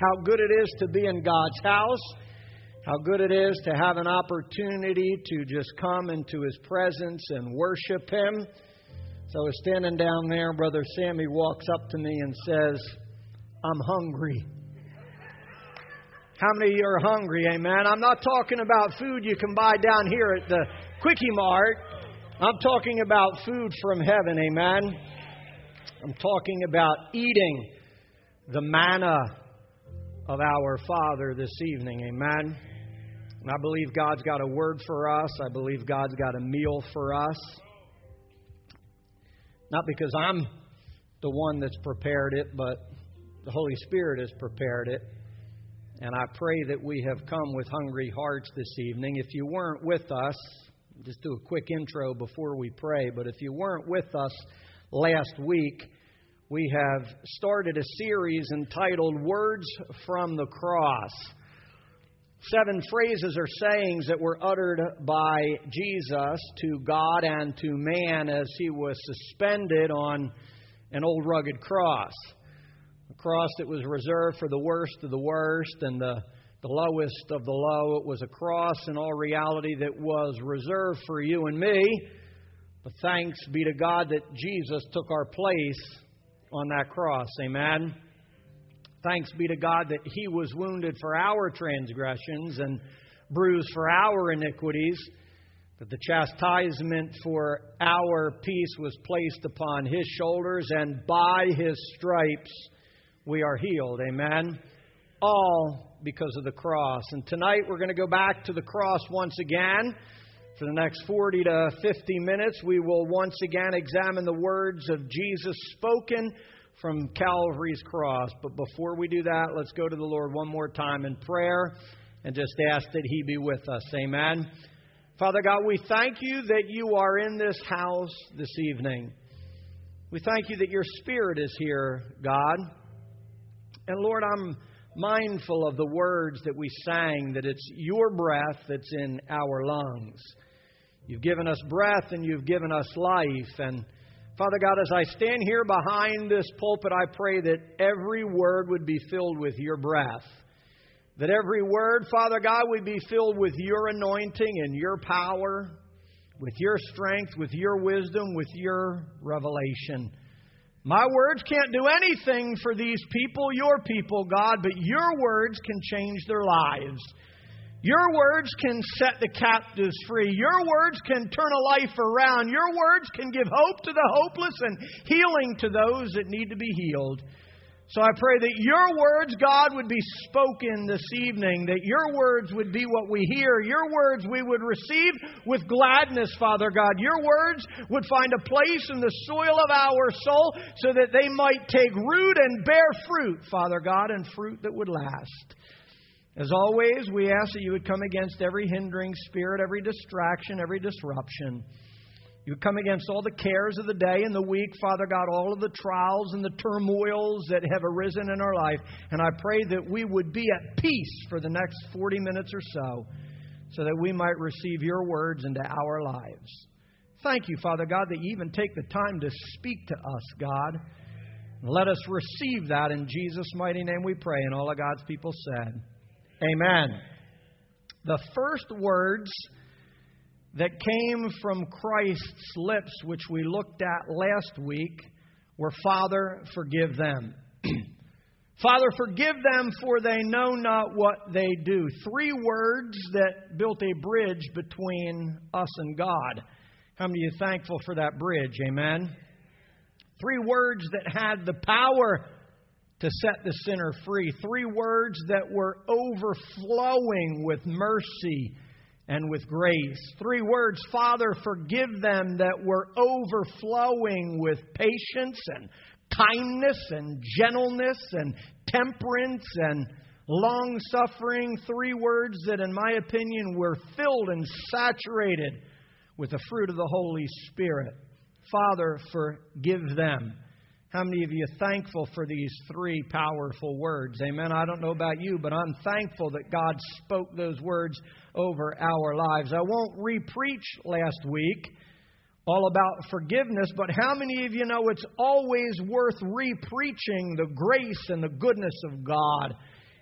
how good it is to be in God's house, how good it is to have an opportunity to just come into His presence and worship Him. So I was standing down there, Brother Sammy walks up to me and says, I'm hungry. How many of you are hungry? Amen. I'm not talking about food you can buy down here at the Quickie Mart. I'm talking about food from heaven. Amen. I'm talking about eating the manna of our Father this evening. Amen. And I believe God's got a word for us. I believe God's got a meal for us. Not because I'm the one that's prepared it, but the Holy Spirit has prepared it. And I pray that we have come with hungry hearts this evening. If you weren't with us, just do a quick intro before we pray, but if you weren't with us last week, we have started a series entitled Words from the Cross. Seven phrases or sayings that were uttered by Jesus to God and to man as he was suspended on an old rugged cross A cross that was reserved for the worst of the worst and the, the lowest of the low. It was a cross in all reality that was reserved for you and me. But thanks be to God that Jesus took our place on that cross. Amen. Thanks be to God that He was wounded for our transgressions and bruised for our iniquities, that the chastisement for our peace was placed upon His shoulders, and by His stripes we are healed. Amen. All because of the cross. And tonight we're going to go back to the cross once again. For the next 40 to 50 minutes, we will once again examine the words of Jesus spoken from Calvary's cross. But before we do that, let's go to the Lord one more time in prayer and just ask that He be with us. Amen. Father God, we thank you that you are in this house this evening. We thank you that your Spirit is here, God. And Lord, I'm mindful of the words that we sang, that it's your breath that's in our lungs. You've given us breath and you've given us life. And Father God, as I stand here behind this pulpit, I pray that every word would be filled with your breath. That every word, Father God, would be filled with your anointing and your power, with your strength, with your wisdom, with your revelation. My words can't do anything for these people, your people, God, but your words can change their lives. Your words can set the captives free. Your words can turn a life around. Your words can give hope to the hopeless and healing to those that need to be healed. So I pray that your words, God, would be spoken this evening, that your words would be what we hear. Your words we would receive with gladness, Father God. Your words would find a place in the soil of our soul so that they might take root and bear fruit, Father God, and fruit that would last. As always, we ask that you would come against every hindering spirit, every distraction, every disruption. You come against all the cares of the day and the week, Father God, all of the trials and the turmoils that have arisen in our life. And I pray that we would be at peace for the next 40 minutes or so, so that we might receive your words into our lives. Thank you, Father God, that you even take the time to speak to us, God. Let us receive that in Jesus' mighty name we pray. And all of God's people said, Amen. The first words that came from Christ's lips, which we looked at last week, were Father, forgive them. Father, forgive them, for they know not what they do. Three words that built a bridge between us and God. How many of you thankful for that bridge? Amen. Three words that had the power to set the sinner free. Three words that were overflowing with mercy and with grace. Three words Father, forgive them that were overflowing with patience and kindness and gentleness and temperance and long suffering. Three words that, in my opinion, were filled and saturated with the fruit of the Holy Spirit. Father, forgive them. How many of you are thankful for these three powerful words? Amen. I don't know about you, but I'm thankful that God spoke those words over our lives. I won't repreach last week all about forgiveness, but how many of you know it's always worth repreaching the grace and the goodness of God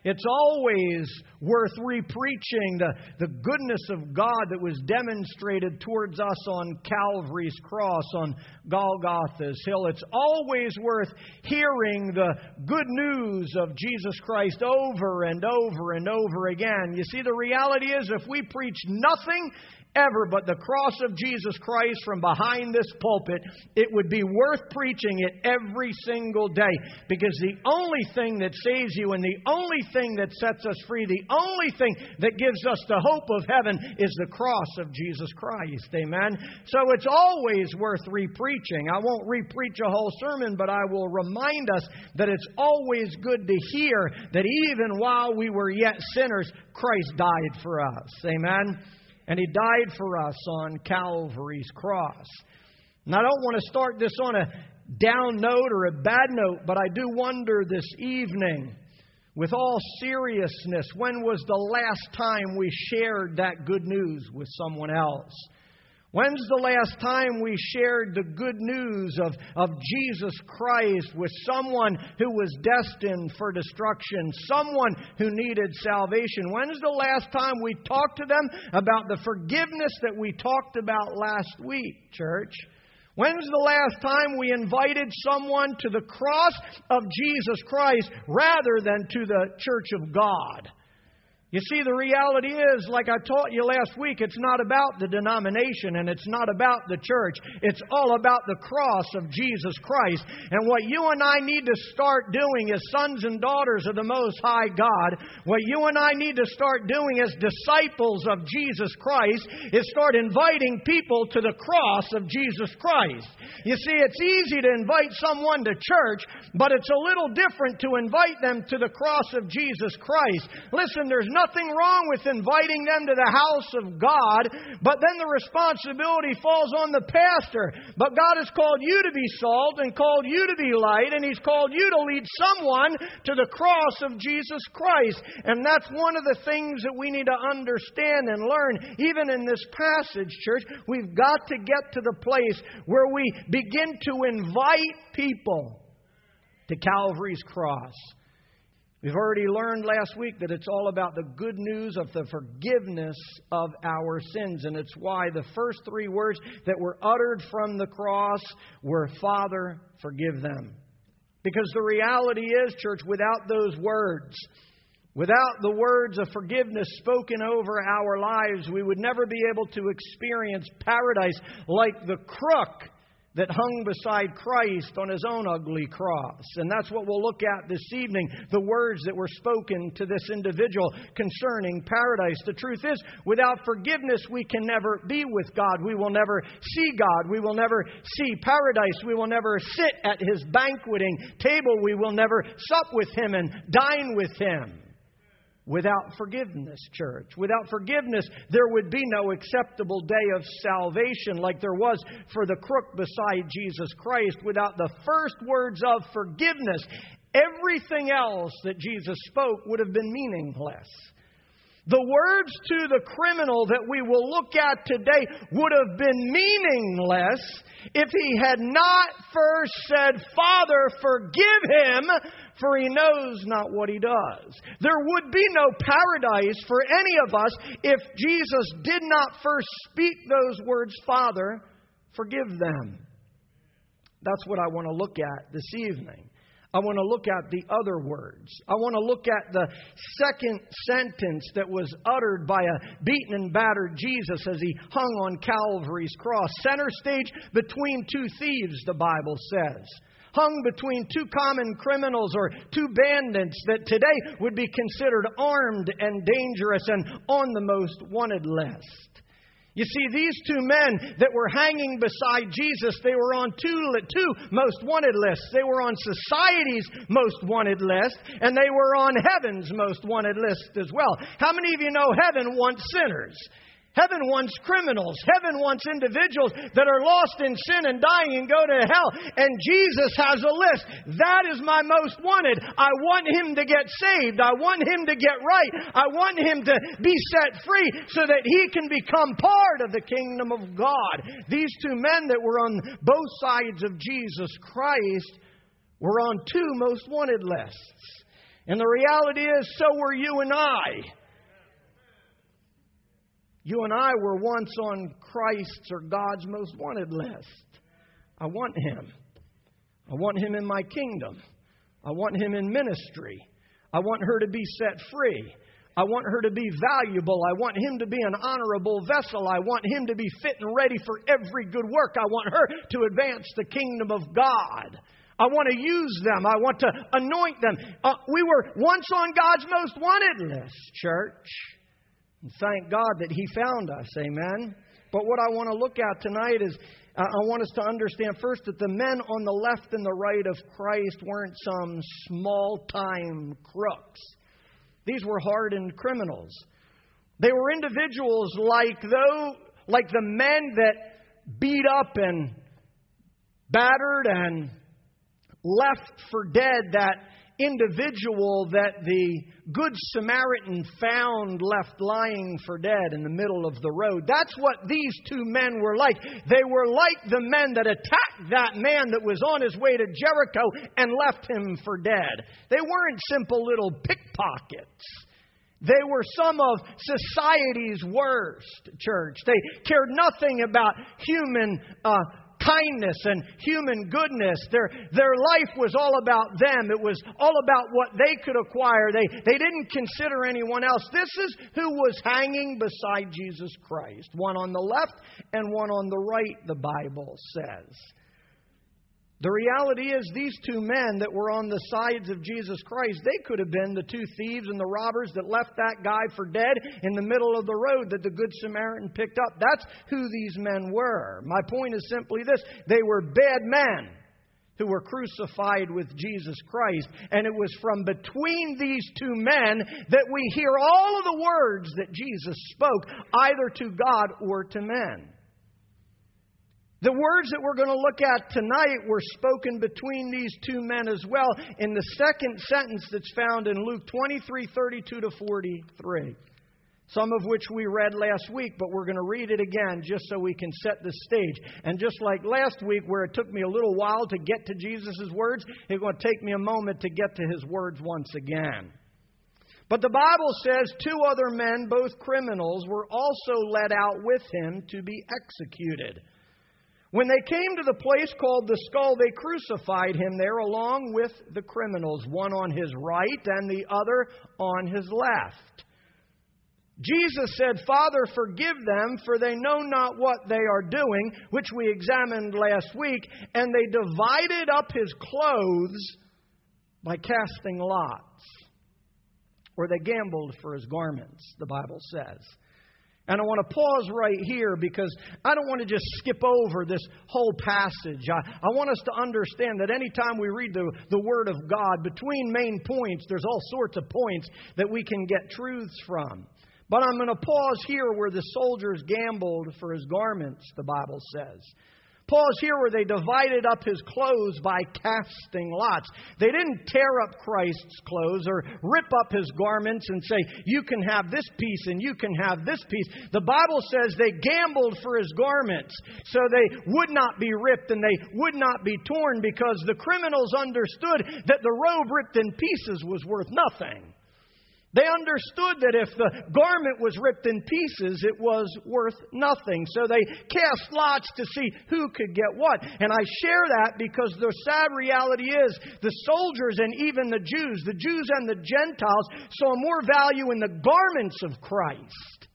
It's always worth repreaching the, the goodness of God that was demonstrated towards us on Calvary's cross, on Golgotha's hill. It's always worth hearing the good news of Jesus Christ over and over and over again. You see, the reality is if we preach nothing ever but the cross of Jesus Christ from behind this pulpit, it would be worth preaching it every single day. Because the only thing that saves you and the only thing that sets us free, the only thing that gives us the hope of heaven is the cross of Jesus Christ. Amen. So it's always worth repreaching. I won't repreach a whole sermon, but I will remind us that it's always good to hear that even while we were yet sinners, Christ died for us. Amen and He died for us on Calvary's cross. And I don't want to start this on a down note or a bad note, but I do wonder this evening, with all seriousness, when was the last time we shared that good news with someone else? When's the last time we shared the good news of, of Jesus Christ with someone who was destined for destruction, someone who needed salvation? When's the last time we talked to them about the forgiveness that we talked about last week, church? When's the last time we invited someone to the cross of Jesus Christ rather than to the church of God? You see, the reality is, like I taught you last week, it's not about the denomination and it's not about the church. It's all about the cross of Jesus Christ. And what you and I need to start doing as sons and daughters of the Most High God, what you and I need to start doing as disciples of Jesus Christ, is start inviting people to the cross of Jesus Christ. You see, it's easy to invite someone to church, but it's a little different to invite them to the cross of Jesus Christ. Listen, there's nothing wrong with inviting them to the house of God, but then the responsibility falls on the pastor. But God has called you to be salt and called you to be light, and He's called you to lead someone to the cross of Jesus Christ. And that's one of the things that we need to understand and learn, even in this passage, church. We've got to get to the place where we begin to invite people to Calvary's cross. We've already learned last week that it's all about the good news of the forgiveness of our sins. And it's why the first three words that were uttered from the cross were, Father, forgive them. Because the reality is, church, without those words, without the words of forgiveness spoken over our lives, we would never be able to experience paradise like the crook that hung beside Christ on his own ugly cross. And that's what we'll look at this evening the words that were spoken to this individual concerning paradise. The truth is, without forgiveness, we can never be with God. We will never see God. We will never see paradise. We will never sit at his banqueting table. We will never sup with him and dine with him without forgiveness, church. Without forgiveness, there would be no acceptable day of salvation like there was for the crook beside Jesus Christ. Without the first words of forgiveness, everything else that Jesus spoke would have been meaningless. The words to the criminal that we will look at today would have been meaningless if he had not first said, Father, forgive him, for he knows not what he does. There would be no paradise for any of us if Jesus did not first speak those words, Father, forgive them. That's what I want to look at this evening. I want to look at the other words. I want to look at the second sentence that was uttered by a beaten and battered Jesus as he hung on Calvary's cross. Center stage between two thieves, the Bible says. Hung between two common criminals or two bandits that today would be considered armed and dangerous and on the most wanted list. You see, these two men that were hanging beside Jesus, they were on two, two most wanted lists. They were on society's most wanted list, and they were on heaven's most wanted list as well. How many of you know heaven wants sinners? Heaven wants criminals. Heaven wants individuals that are lost in sin and dying and go to hell. And Jesus has a list. That is my most wanted. I want him to get saved. I want him to get right. I want him to be set free so that he can become part of the kingdom of God. These two men that were on both sides of Jesus Christ were on two most wanted lists. And the reality is, so were you and I. You and I were once on Christ's or God's most wanted list. I want Him. I want Him in my kingdom. I want Him in ministry. I want her to be set free. I want her to be valuable. I want him to be an honorable vessel. I want him to be fit and ready for every good work. I want her to advance the kingdom of God. I want to use them. I want to anoint them. Uh, we were once on God's most wanted list, church. And thank God that He found us. Amen. But what I want to look at tonight is uh, I want us to understand first that the men on the left and the right of Christ weren't some small time crooks. These were hardened criminals. They were individuals like though like the men that beat up and battered and left for dead that individual that the Good Samaritan found left lying for dead in the middle of the road. That's what these two men were like. They were like the men that attacked that man that was on his way to Jericho and left him for dead. They weren't simple little pickpockets. They were some of society's worst, church. They cared nothing about human uh, kindness and human goodness. Their, their life was all about them. It was all about what they could acquire. They, they didn't consider anyone else. This is who was hanging beside Jesus Christ one on the left and one on the right, the Bible says. The reality is, these two men that were on the sides of Jesus Christ, they could have been the two thieves and the robbers that left that guy for dead in the middle of the road that the Good Samaritan picked up. That's who these men were. My point is simply this they were bad men who were crucified with Jesus Christ. And it was from between these two men that we hear all of the words that Jesus spoke, either to God or to men. The words that we're going to look at tonight were spoken between these two men as well in the second sentence that's found in Luke 23 32 to 43. Some of which we read last week, but we're going to read it again just so we can set the stage. And just like last week, where it took me a little while to get to Jesus' words, it's going to take me a moment to get to his words once again. But the Bible says two other men, both criminals, were also led out with him to be executed. When they came to the place called the skull, they crucified him there along with the criminals, one on his right and the other on his left. Jesus said, Father, forgive them, for they know not what they are doing, which we examined last week. And they divided up his clothes by casting lots. Or they gambled for his garments, the Bible says. And I want to pause right here because I don't want to just skip over this whole passage. I, I want us to understand that anytime we read the, the Word of God, between main points, there's all sorts of points that we can get truths from. But I'm going to pause here where the soldiers gambled for his garments, the Bible says. Pause here where they divided up his clothes by casting lots. They didn't tear up Christ's clothes or rip up his garments and say, You can have this piece and you can have this piece. The Bible says they gambled for his garments so they would not be ripped and they would not be torn because the criminals understood that the robe ripped in pieces was worth nothing. They understood that if the garment was ripped in pieces, it was worth nothing. So they cast lots to see who could get what. And I share that because the sad reality is the soldiers and even the Jews, the Jews and the Gentiles, saw more value in the garments of Christ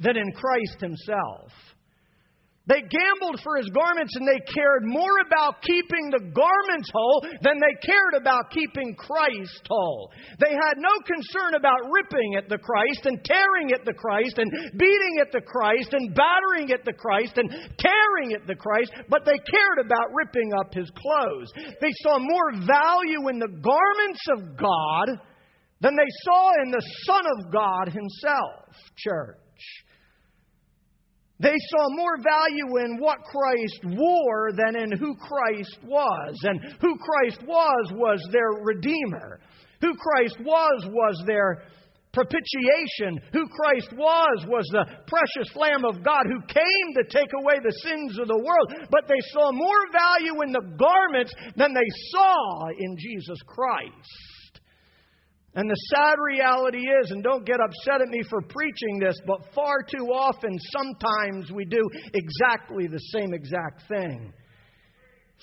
than in Christ himself. They gambled for his garments and they cared more about keeping the garments whole than they cared about keeping Christ whole. They had no concern about ripping at the Christ and tearing at the Christ and beating at the Christ and battering at the Christ and tearing at the Christ, but they cared about ripping up his clothes. They saw more value in the garments of God than they saw in the Son of God himself, church. They saw more value in what Christ wore than in who Christ was. And who Christ was was their Redeemer. Who Christ was was their propitiation. Who Christ was was the precious Lamb of God who came to take away the sins of the world. But they saw more value in the garments than they saw in Jesus Christ. And the sad reality is, and don't get upset at me for preaching this, but far too often, sometimes we do exactly the same exact thing.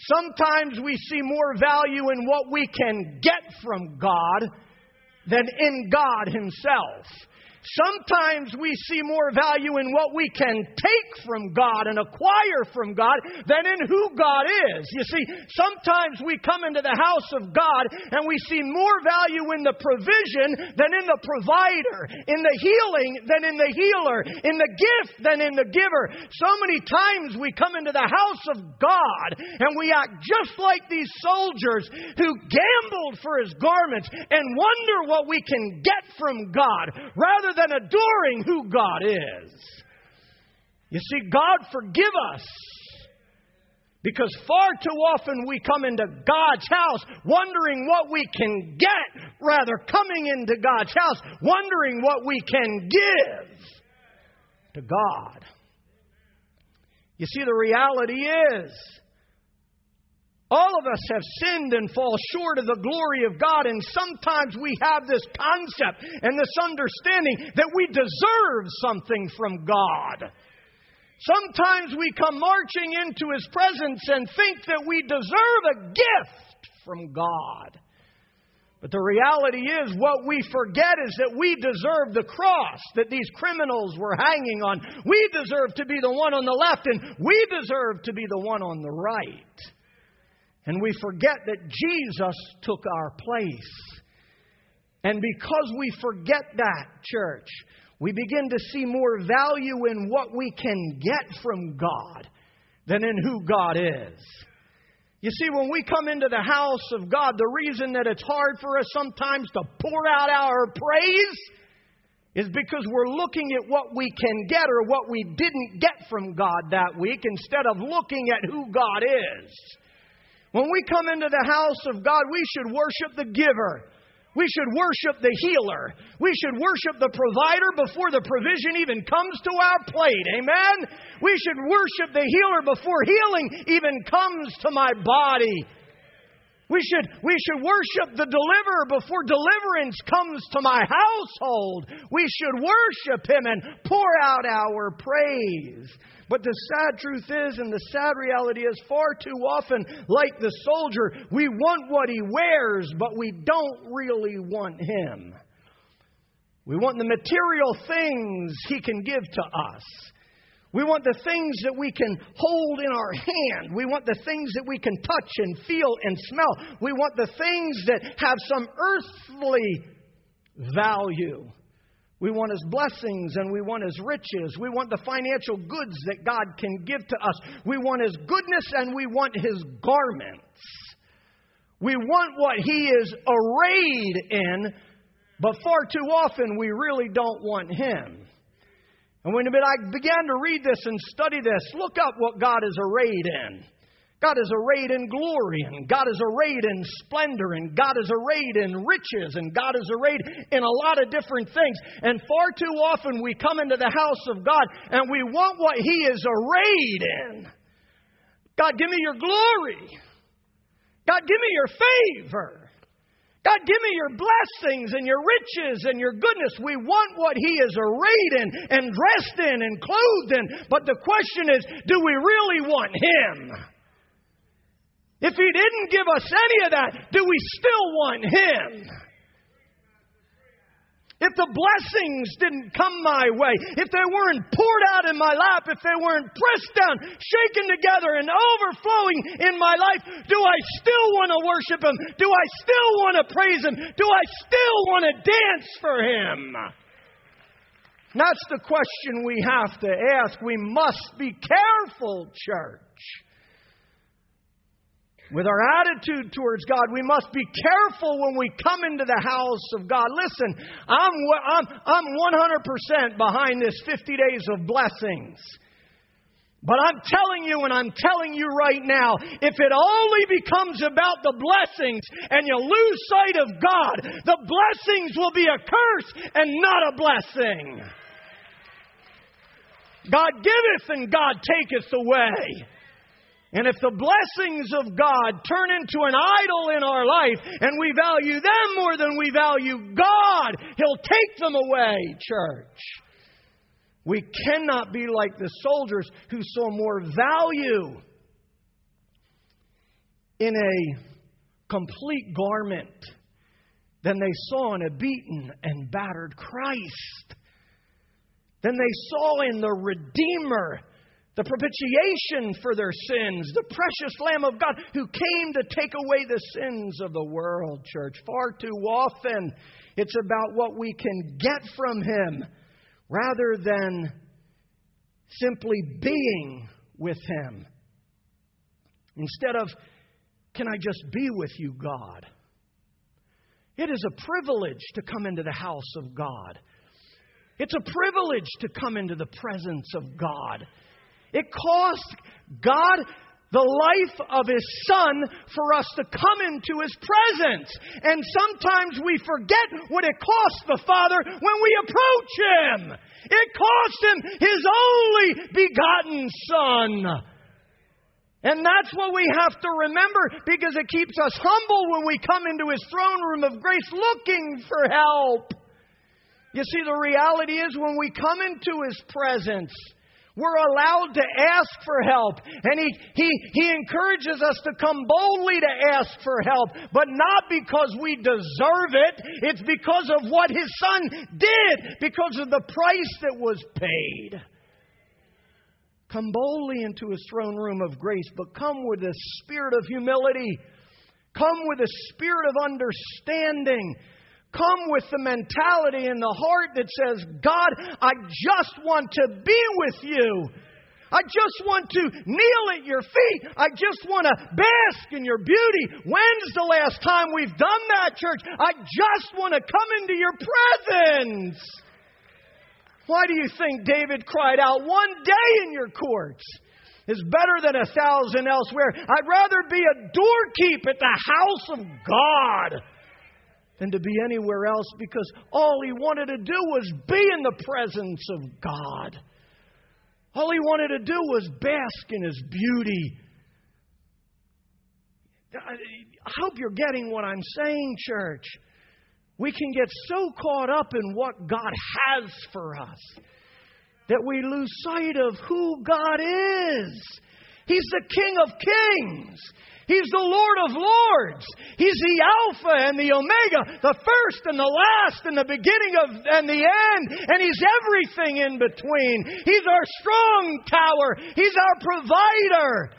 Sometimes we see more value in what we can get from God than in God Himself. Sometimes we see more value in what we can take from God and acquire from God than in who God is. You see, sometimes we come into the house of God and we see more value in the provision than in the provider, in the healing than in the healer, in the gift than in the giver. So many times we come into the house of God and we act just like these soldiers who gambled for his garments and wonder what we can get from God rather than adoring who God is. You see, God forgive us. Because far too often we come into God's house wondering what we can get, rather coming into God's house wondering what we can give to God. You see, the reality is all of us have sinned and fall short of the glory of God, and sometimes we have this concept and this understanding that we deserve something from God. Sometimes we come marching into His presence and think that we deserve a gift from God. But the reality is, what we forget is that we deserve the cross that these criminals were hanging on. We deserve to be the one on the left, and we deserve to be the one on the right. And we forget that Jesus took our place. And because we forget that, church, we begin to see more value in what we can get from God than in who God is. You see, when we come into the house of God, the reason that it's hard for us sometimes to pour out our praise is because we're looking at what we can get or what we didn't get from God that week instead of looking at who God is. When we come into the house of God, we should worship the giver. We should worship the healer. We should worship the provider before the provision even comes to our plate. Amen? We should worship the healer before healing even comes to my body. We should, we should worship the deliverer before deliverance comes to my household. We should worship him and pour out our praise. But the sad truth is, and the sad reality is, far too often, like the soldier, we want what he wears, but we don't really want him. We want the material things he can give to us. We want the things that we can hold in our hand. We want the things that we can touch and feel and smell. We want the things that have some earthly value. We want His blessings and we want His riches. We want the financial goods that God can give to us. We want His goodness and we want His garments. We want what He is arrayed in, but far too often we really don't want Him. And when I began to read this and study this, look up what God is arrayed in. God is arrayed in glory, and God is arrayed in splendor, and God is arrayed in riches, and God is arrayed in a lot of different things. And far too often we come into the house of God and we want what He is arrayed in. God, give me your glory. God, give me your favor. God, give me your blessings and your riches and your goodness. We want what He is arrayed in and dressed in and clothed in. But the question is do we really want Him? If He didn't give us any of that, do we still want Him? If the blessings didn't come my way, if they weren't poured out in my lap, if they weren't pressed down, shaken together, and overflowing in my life, do I still want to worship Him? Do I still want to praise Him? Do I still want to dance for Him? That's the question we have to ask. We must be careful, church. With our attitude towards God, we must be careful when we come into the house of God. Listen, I'm, I'm, I'm 100% behind this 50 days of blessings. But I'm telling you, and I'm telling you right now, if it only becomes about the blessings and you lose sight of God, the blessings will be a curse and not a blessing. God giveth and God taketh away. And if the blessings of God turn into an idol in our life and we value them more than we value God, He'll take them away, church. We cannot be like the soldiers who saw more value in a complete garment than they saw in a beaten and battered Christ. Than they saw in the Redeemer, the propitiation for their sins, the precious Lamb of God who came to take away the sins of the world, church. Far too often, it's about what we can get from Him rather than simply being with Him. Instead of, can I just be with you, God? It is a privilege to come into the house of God. It's a privilege to come into the presence of God. It cost God the life of His Son for us to come into His presence. And sometimes we forget what it cost the Father when we approach Him. It cost Him His only begotten Son. And that's what we have to remember because it keeps us humble when we come into His throne room of grace looking for help. You see, the reality is when we come into His presence, we're allowed to ask for help. And he, he, he encourages us to come boldly to ask for help, but not because we deserve it. It's because of what His Son did, because of the price that was paid. Come boldly into His throne room of grace, but come with a spirit of humility. Come with a spirit of understanding come with the mentality in the heart that says, God, I just want to be with you. I just want to kneel at your feet. I just want to bask in your beauty. When's the last time we've done that, church? I just want to come into your presence. Why do you think David cried out, One day in your courts is better than a thousand elsewhere? I'd rather be a doorkeep at the house of God than to be anywhere else because all he wanted to do was be in the presence of God. All he wanted to do was bask in his beauty. I hope you're getting what I'm saying, church. We can get so caught up in what God has for us that we lose sight of who God is. He's the King of Kings. He's the Lord of Lords. He's the Alpha and the Omega, the first and the last and the beginning of and the end, and He's everything in between. He's our strong tower. He's our provider.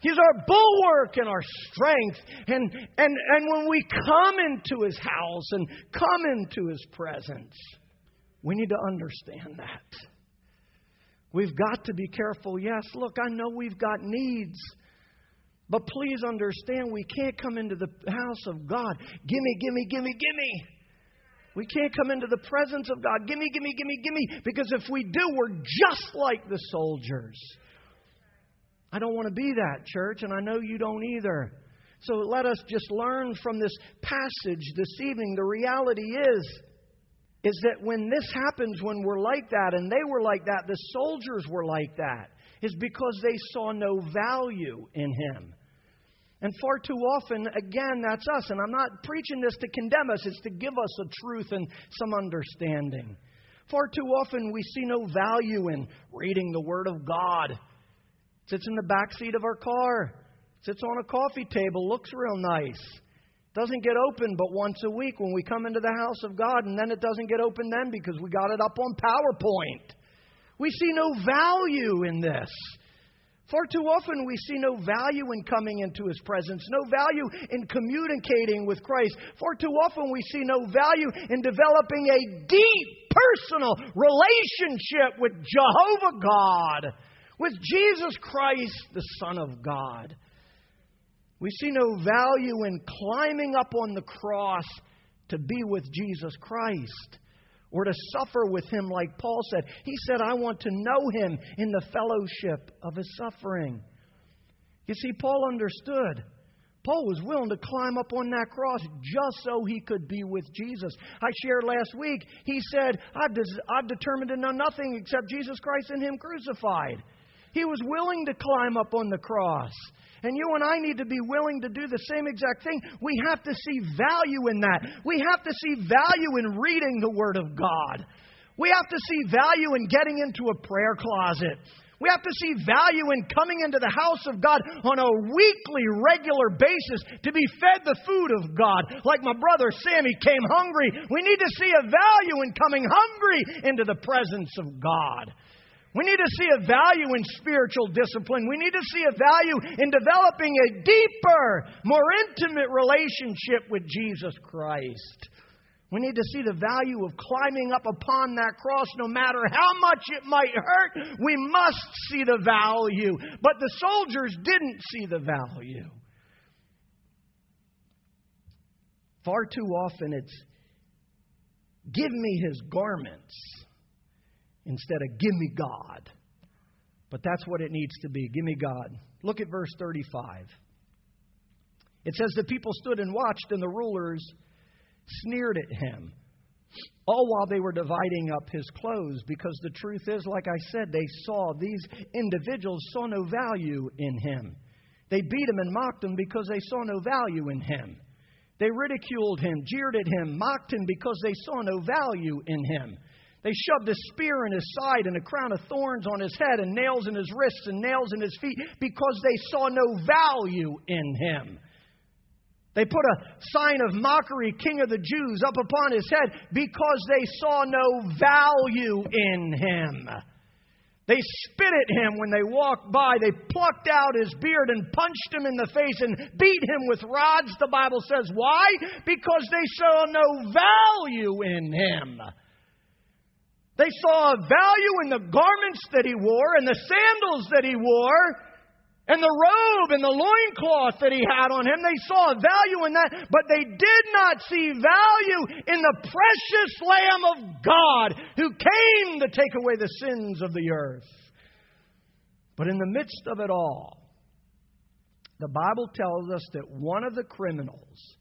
He's our bulwark and our strength. And, and, and when we come into His house and come into His presence, we need to understand that. We've got to be careful. Yes, look, I know we've got needs. But please understand, we can't come into the house of God. Gimme, gimme, gimme, gimme. We can't come into the presence of God. Gimme, gimme, gimme, gimme. Because if we do, we're just like the soldiers. I don't want to be that, church, and I know you don't either. So let us just learn from this passage this evening. The reality is, is that when this happens, when we're like that, and they were like that, the soldiers were like that, is because they saw no value in him. And far too often, again, that's us. And I'm not preaching this to condemn us, it's to give us a truth and some understanding. Far too often, we see no value in reading the Word of God. It sits in the back seat of our car, it sits on a coffee table, looks real nice. Doesn't get open but once a week when we come into the house of God, and then it doesn't get open then because we got it up on PowerPoint. We see no value in this. Far too often we see no value in coming into His presence, no value in communicating with Christ. Far too often we see no value in developing a deep personal relationship with Jehovah God, with Jesus Christ, the Son of God. We see no value in climbing up on the cross to be with Jesus Christ or to suffer with him, like Paul said. He said, I want to know him in the fellowship of his suffering. You see, Paul understood. Paul was willing to climb up on that cross just so he could be with Jesus. I shared last week, he said, I've, des- I've determined to know nothing except Jesus Christ and Him crucified. He was willing to climb up on the cross. And you and I need to be willing to do the same exact thing. We have to see value in that. We have to see value in reading the Word of God. We have to see value in getting into a prayer closet. We have to see value in coming into the house of God on a weekly, regular basis to be fed the food of God. Like my brother Sammy came hungry. We need to see a value in coming hungry into the presence of God. We need to see a value in spiritual discipline. We need to see a value in developing a deeper, more intimate relationship with Jesus Christ. We need to see the value of climbing up upon that cross no matter how much it might hurt. We must see the value. But the soldiers didn't see the value. Far too often it's give me his garments instead of give me God. But that's what it needs to be. Give me God. Look at verse 35. It says the people stood and watched, and the rulers sneered at him, all while they were dividing up his clothes. Because the truth is, like I said, they saw, these individuals saw no value in him. They beat him and mocked him because they saw no value in him. They ridiculed him, jeered at him, mocked him because they saw no value in him. They shoved a spear in his side and a crown of thorns on his head and nails in his wrists and nails in his feet because they saw no value in him. They put a sign of mockery, King of the Jews, up upon his head because they saw no value in him. They spit at him when they walked by. They plucked out his beard and punched him in the face and beat him with rods, the Bible says. Why? Because they saw no value in him. They saw a value in the garments that he wore and the sandals that he wore and the robe and the loincloth that he had on him. They saw a value in that, but they did not see value in the precious Lamb of God who came to take away the sins of the earth. But in the midst of it all, the Bible tells us that one of the criminals,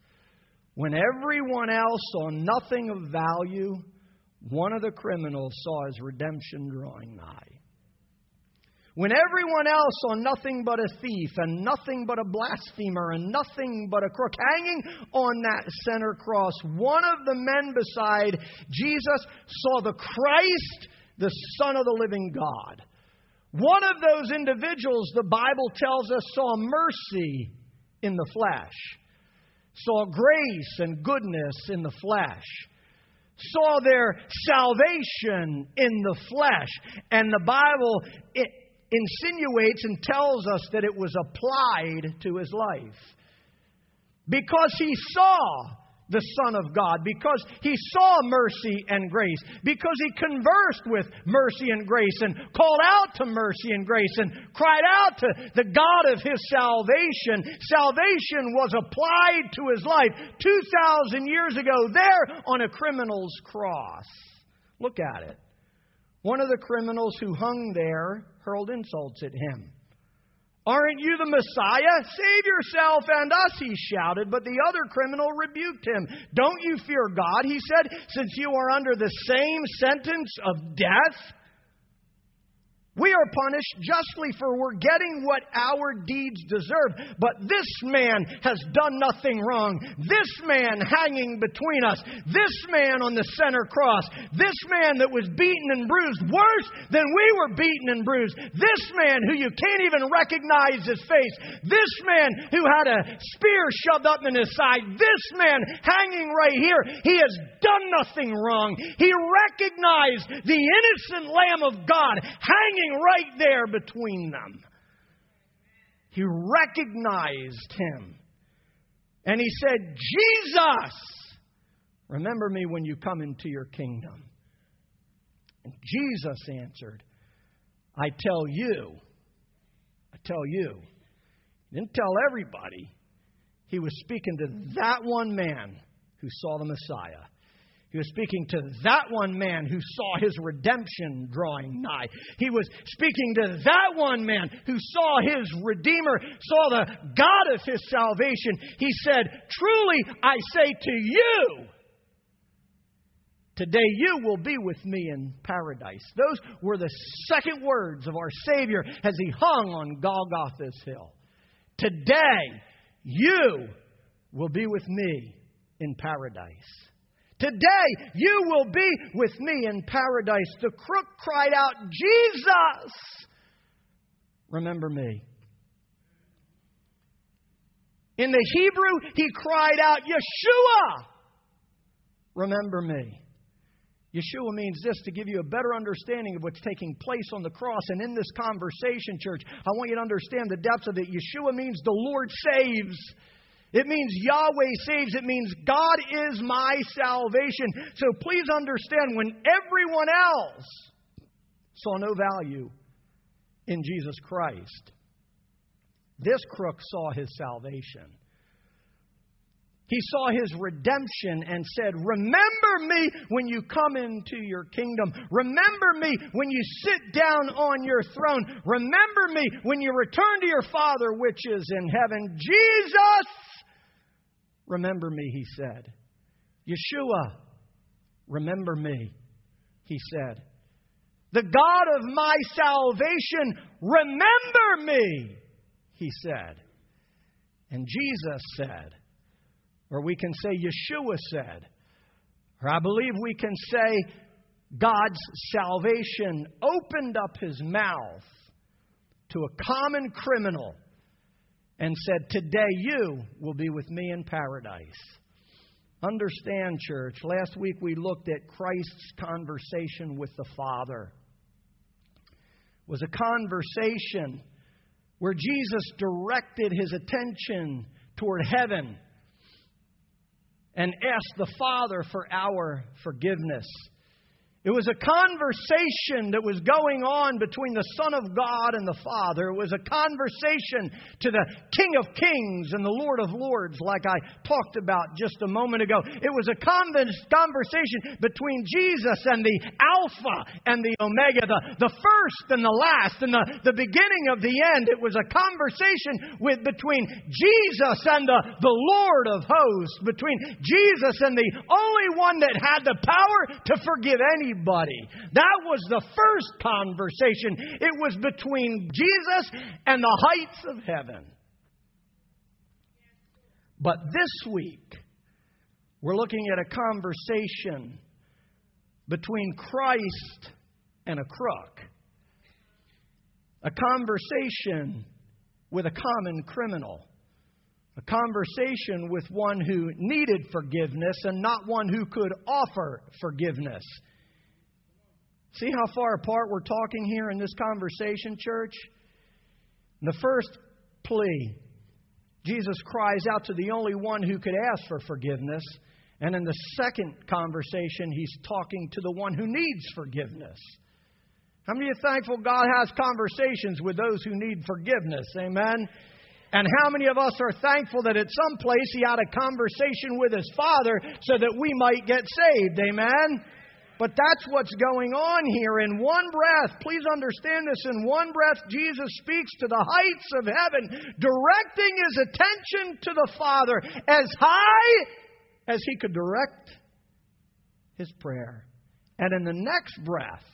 when everyone else saw nothing of value, one of the criminals saw his redemption drawing nigh. When everyone else saw nothing but a thief and nothing but a blasphemer and nothing but a crook hanging on that center cross, one of the men beside Jesus saw the Christ, the Son of the living God. One of those individuals, the Bible tells us, saw mercy in the flesh, saw grace and goodness in the flesh saw their salvation in the flesh. And the Bible it insinuates and tells us that it was applied to his life. Because he saw the Son of God, because he saw mercy and grace, because he conversed with mercy and grace and called out to mercy and grace and cried out to the God of his salvation. Salvation was applied to his life 2,000 years ago there on a criminal's cross. Look at it. One of the criminals who hung there hurled insults at him. Aren't you the Messiah? Save yourself and us, he shouted. But the other criminal rebuked him. Don't you fear God, he said, since you are under the same sentence of death? We are punished justly for we're getting what our deeds deserve. But this man has done nothing wrong. This man hanging between us. This man on the center cross. This man that was beaten and bruised worse than we were beaten and bruised. This man who you can't even recognize his face. This man who had a spear shoved up in his side. This man hanging right here. He has done nothing wrong. He recognized the innocent Lamb of God hanging right there between them. He recognized him. And he said, Jesus, remember me when you come into your kingdom. And Jesus answered, I tell you, I tell you. He didn't tell everybody. He was speaking to that one man who saw the Messiah. He was speaking to that one man who saw his redemption drawing nigh. He was speaking to that one man who saw his Redeemer, saw the God of his salvation. He said, Truly I say to you, Today you will be with me in paradise. Those were the second words of our Savior as he hung on Golgotha's hill. Today you will be with me in paradise. Today you will be with me in paradise. The crook cried out, Jesus, remember me. In the Hebrew, he cried out, Yeshua, remember me. Yeshua means this to give you a better understanding of what's taking place on the cross. And in this conversation, church, I want you to understand the depths of it. Yeshua means the Lord saves. It means Yahweh saves. It means God is my salvation. So please understand when everyone else saw no value in Jesus Christ, this crook saw his salvation. He saw his redemption and said, Remember me when you come into your kingdom. Remember me when you sit down on your throne. Remember me when you return to your Father which is in heaven. Jesus, remember me, he said. Yeshua, remember me, he said. The God of my salvation, remember me, he said. And Jesus said, or we can say Yeshua said, or I believe we can say God's salvation opened up his mouth to a common criminal and said, Today you will be with me in paradise. Understand, church, last week we looked at Christ's conversation with the Father. It was a conversation where Jesus directed his attention toward heaven and asked the Father for our forgiveness. It was a conversation that was going on between the Son of God and the Father. It was a conversation to the King of Kings and the Lord of Lords, like I talked about just a moment ago. It was a conversation between Jesus and the Alpha and the Omega, the, the first and the last, and the, the beginning of the end. It was a conversation with, between Jesus and the, the Lord of hosts, between Jesus and the only one that had the power to forgive anybody anybody. That was the first conversation. It was between Jesus and the heights of heaven. But this week, we're looking at a conversation between Christ and a crook. A conversation with a common criminal. A conversation with one who needed forgiveness and not one who could offer forgiveness. See how far apart we're talking here in this conversation, church? The first plea, Jesus cries out to the only one who could ask for forgiveness. And in the second conversation, he's talking to the one who needs forgiveness. How many are thankful God has conversations with those who need forgiveness? Amen. And how many of us are thankful that at some place he had a conversation with his Father so that we might get saved? Amen. But that's what's going on here. In one breath, please understand this, in one breath, Jesus speaks to the heights of heaven, directing his attention to the Father as high as he could direct his prayer. And in the next breath,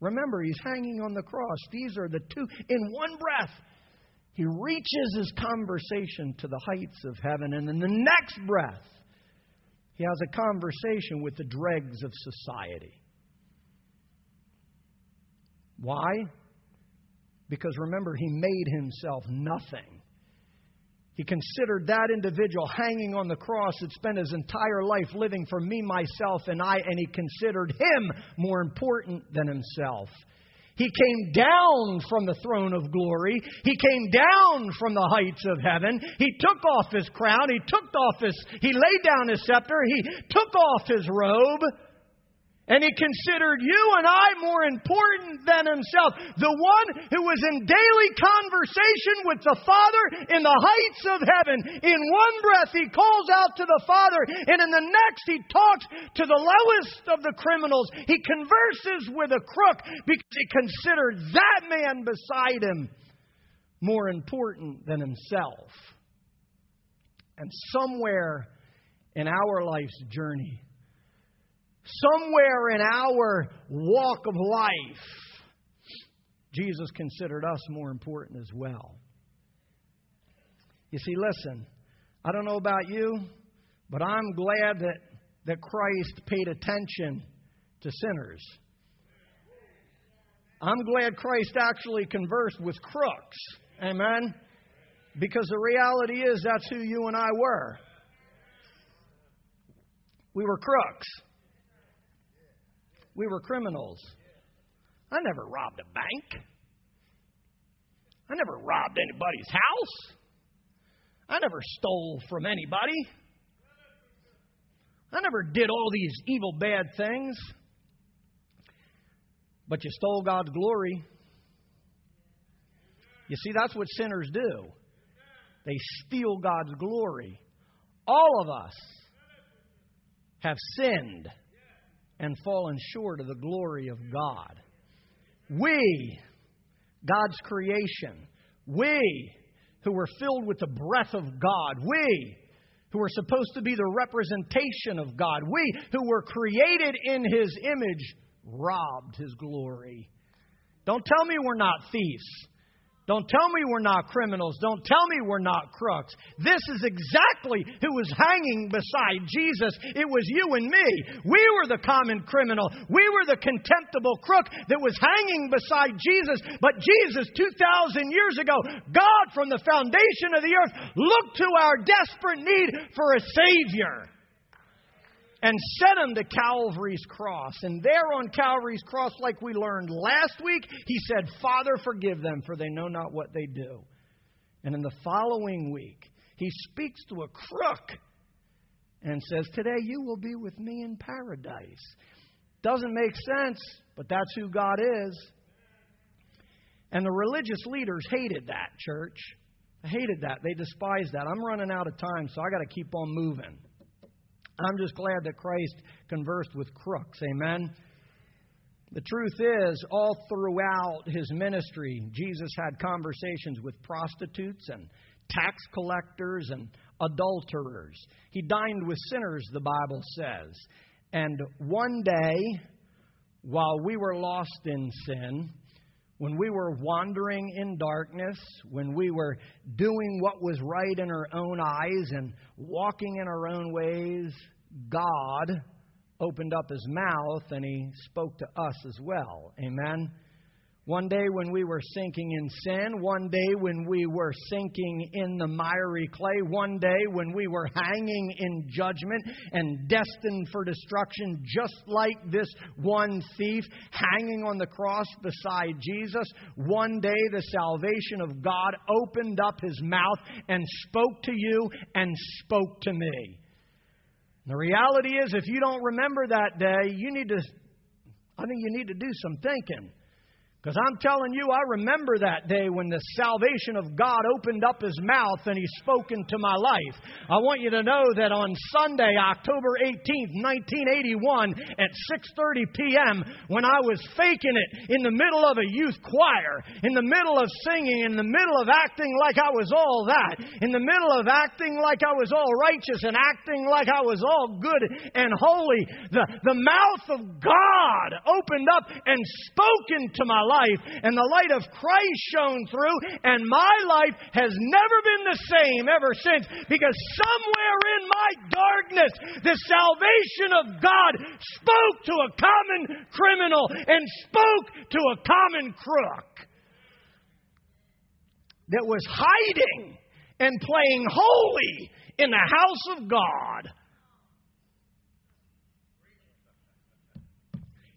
remember, he's hanging on the cross. These are the two, in one breath, he reaches his conversation to the heights of heaven. And in the next breath, he has a conversation with the dregs of society. Why? Because remember, he made himself nothing. He considered that individual hanging on the cross had spent his entire life living for me, myself, and I, and he considered him more important than himself. He came down from the throne of glory. He came down from the heights of heaven. He took off his crown. He took off his, he laid down his scepter. He took off his robe. And he considered you and I more important than himself. The one who was in daily conversation with the Father in the heights of heaven. In one breath, he calls out to the Father, and in the next, he talks to the lowest of the criminals. He converses with a crook because he considered that man beside him more important than himself. And somewhere in our life's journey, somewhere in our walk of life, Jesus considered us more important as well. You see, listen, I don't know about you, but I'm glad that, that Christ paid attention to sinners. I'm glad Christ actually conversed with crooks. Amen? Because the reality is that's who you and I were. We were crooks. We were criminals. I never robbed a bank. I never robbed anybody's house. I never stole from anybody. I never did all these evil, bad things. But you stole God's glory. You see, that's what sinners do. They steal God's glory. All of us have sinned and fallen short of the glory of God. We, God's creation, we who were filled with the breath of God, we who were supposed to be the representation of God, we who were created in His image, robbed His glory. Don't tell me we're not thieves. Don't tell me we're not criminals. Don't tell me we're not crooks. This is exactly who was hanging beside Jesus. It was you and me. We were the common criminal. We were the contemptible crook that was hanging beside Jesus. But Jesus, 2,000 years ago, God from the foundation of the earth looked to our desperate need for a Savior and set him to Calvary's cross. And there on Calvary's cross, like we learned last week, he said, Father, forgive them, for they know not what they do. And in the following week, he speaks to a crook and says, Today you will be with me in paradise. Doesn't make sense, but that's who God is. And the religious leaders hated that, church. hated that. They despised that. I'm running out of time, so I got to keep on moving. I'm just glad that Christ conversed with crooks. Amen. The truth is, all throughout his ministry, Jesus had conversations with prostitutes and tax collectors and adulterers. He dined with sinners, the Bible says. And one day, while we were lost in sin, when we were wandering in darkness, when we were doing what was right in our own eyes and walking in our own ways, God opened up his mouth and he spoke to us as well. Amen. One day when we were sinking in sin, one day when we were sinking in the miry clay, one day when we were hanging in judgment and destined for destruction, just like this one thief hanging on the cross beside Jesus, one day the salvation of God opened up his mouth and spoke to you and spoke to me. The reality is, if you don't remember that day, you need to, I think you need to do some thinking. Because I'm telling you, I remember that day when the salvation of God opened up his mouth and he spoke into my life. I want you to know that on Sunday, October 18th, 1981, at 6:30 p.m., when I was faking it in the middle of a youth choir, in the middle of singing, in the middle of acting like I was all that, in the middle of acting like I was all righteous and acting like I was all good and holy, the, the mouth of God opened up and spoke into my life life, and the light of Christ shone through, and my life has never been the same ever since because somewhere in my darkness, the salvation of God spoke to a common criminal and spoke to a common crook that was hiding and playing holy in the house of God.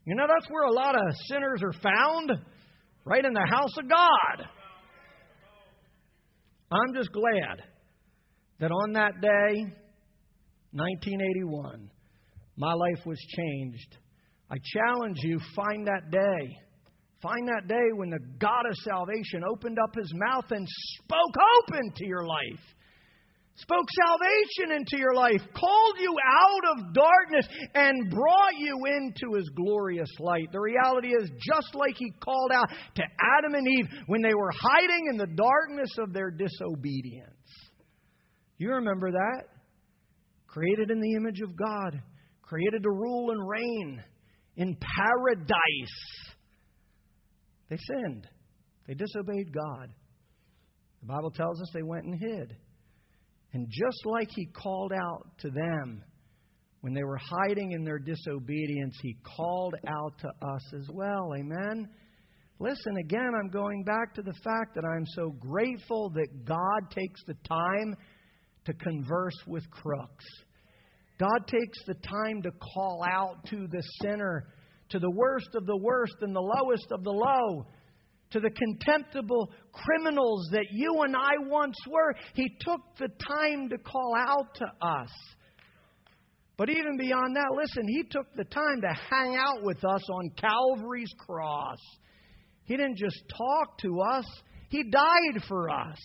You know, that's where a lot of sinners are found, right in the house of God. I'm just glad that on that day, 1981, my life was changed. I challenge you, find that day. Find that day when the God of salvation opened up his mouth and spoke open to your life spoke salvation into your life, called you out of darkness, and brought you into his glorious light. The reality is, just like he called out to Adam and Eve when they were hiding in the darkness of their disobedience. You remember that? Created in the image of God, created to rule and reign in paradise. They sinned, they disobeyed God. The Bible tells us they went and hid. And just like He called out to them when they were hiding in their disobedience, He called out to us as well. Amen? Listen, again, I'm going back to the fact that I'm so grateful that God takes the time to converse with crooks. God takes the time to call out to the sinner, to the worst of the worst and the lowest of the low, to the contemptible criminals that you and I once were. He took the time to call out to us. But even beyond that, listen, He took the time to hang out with us on Calvary's cross. He didn't just talk to us, He died for us.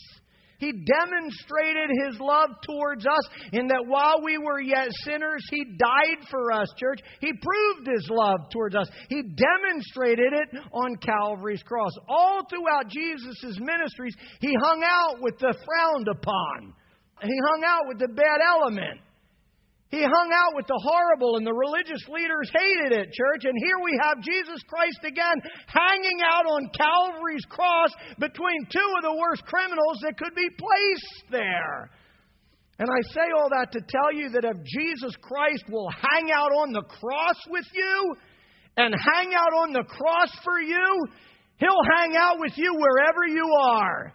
He demonstrated His love towards us in that while we were yet sinners, He died for us, church. He proved His love towards us. He demonstrated it on Calvary's cross. All throughout Jesus' ministries, He hung out with the frowned upon, He hung out with the bad element. He hung out with the horrible, and the religious leaders hated it, church. And here we have Jesus Christ again hanging out on Calvary's cross between two of the worst criminals that could be placed there. And I say all that to tell you that if Jesus Christ will hang out on the cross with you and hang out on the cross for you, He'll hang out with you wherever you are.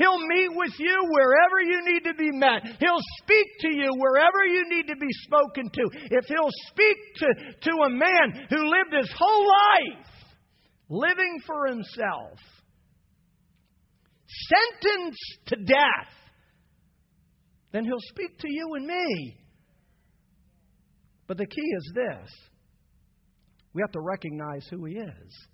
He'll meet with you wherever you need to be met. He'll speak to you wherever you need to be spoken to. If He'll speak to, to a man who lived his whole life living for himself, sentenced to death, then He'll speak to you and me. But the key is this we have to recognize who He is.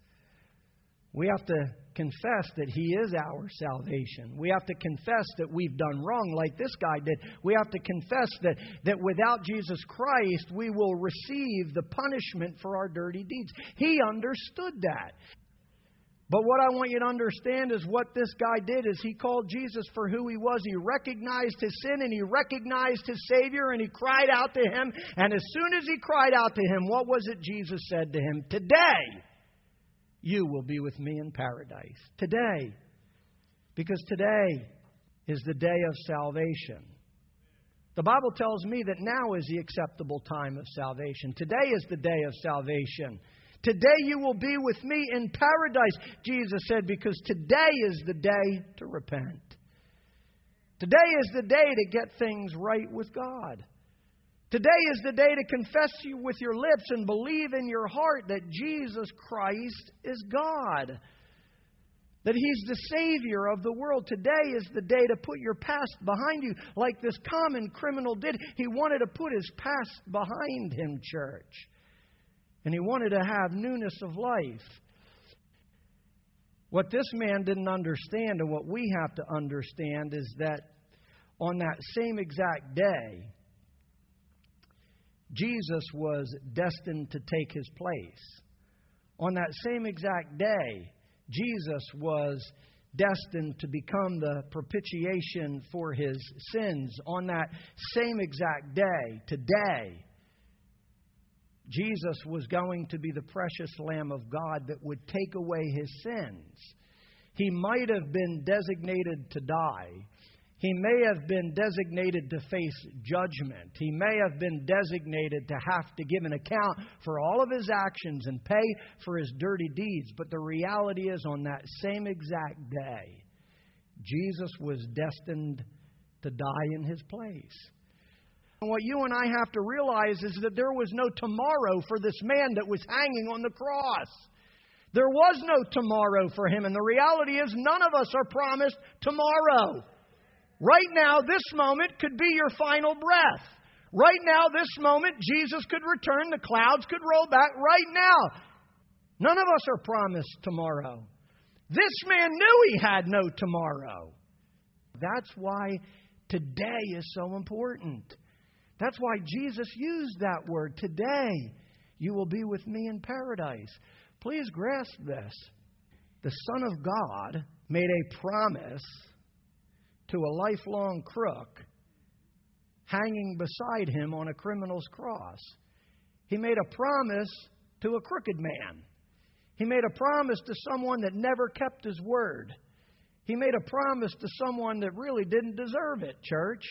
We have to confess that He is our salvation. We have to confess that we've done wrong, like this guy did. We have to confess that, that without Jesus Christ, we will receive the punishment for our dirty deeds. He understood that. But what I want you to understand is what this guy did is he called Jesus for who he was. He recognized his sin and he recognized his Savior and he cried out to him. And as soon as he cried out to him, what was it Jesus said to him? Today you will be with me in paradise. Today. Because today is the day of salvation. The Bible tells me that now is the acceptable time of salvation. Today is the day of salvation. Today you will be with me in paradise, Jesus said, because today is the day to repent. Today is the day to get things right with God. Today is the day to confess you with your lips and believe in your heart that Jesus Christ is God. That He's the Savior of the world. Today is the day to put your past behind you, like this common criminal did. He wanted to put his past behind him, church. And he wanted to have newness of life. What this man didn't understand, and what we have to understand, is that on that same exact day, Jesus was destined to take his place. On that same exact day, Jesus was destined to become the propitiation for his sins. On that same exact day, today, Jesus was going to be the precious Lamb of God that would take away his sins. He might have been designated to die, he may have been designated to face judgment. He may have been designated to have to give an account for all of his actions and pay for his dirty deeds. But the reality is, on that same exact day, Jesus was destined to die in his place. And what you and I have to realize is that there was no tomorrow for this man that was hanging on the cross. There was no tomorrow for him. And the reality is, none of us are promised tomorrow. Right now, this moment could be your final breath. Right now, this moment, Jesus could return, the clouds could roll back right now. None of us are promised tomorrow. This man knew he had no tomorrow. That's why today is so important. That's why Jesus used that word today. You will be with me in paradise. Please grasp this. The Son of God made a promise to a lifelong crook hanging beside him on a criminal's cross. He made a promise to a crooked man. He made a promise to someone that never kept his word. He made a promise to someone that really didn't deserve it, church.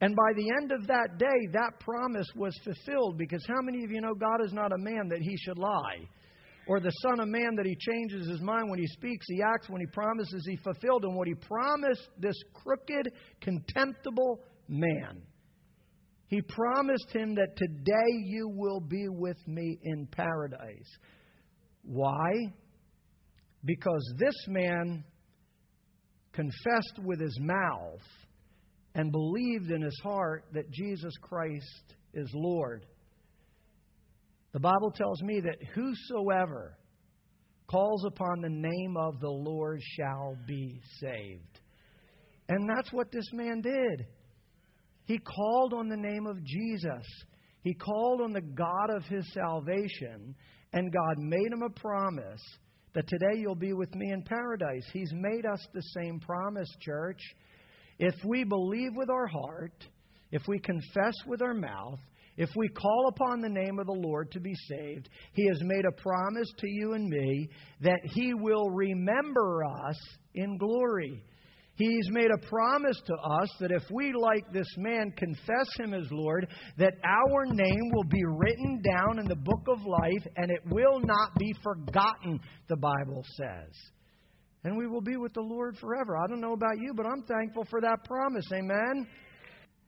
And by the end of that day, that promise was fulfilled because how many of you know God is not a man that he should lie? Or the Son of Man that he changes his mind when he speaks, he acts, when he promises, he fulfilled. And what he promised this crooked, contemptible man, he promised him that today you will be with me in paradise. Why? Because this man confessed with his mouth and believed in his heart that Jesus Christ is Lord. The Bible tells me that whosoever calls upon the name of the Lord shall be saved. And that's what this man did. He called on the name of Jesus. He called on the God of his salvation, and God made him a promise that today you'll be with me in paradise. He's made us the same promise, church. If we believe with our heart, if we confess with our mouth, if we call upon the name of the Lord to be saved, He has made a promise to you and me that He will remember us in glory. He's made a promise to us that if we, like this man, confess him as Lord, that our name will be written down in the book of life and it will not be forgotten, the Bible says. And we will be with the Lord forever. I don't know about you, but I'm thankful for that promise. Amen.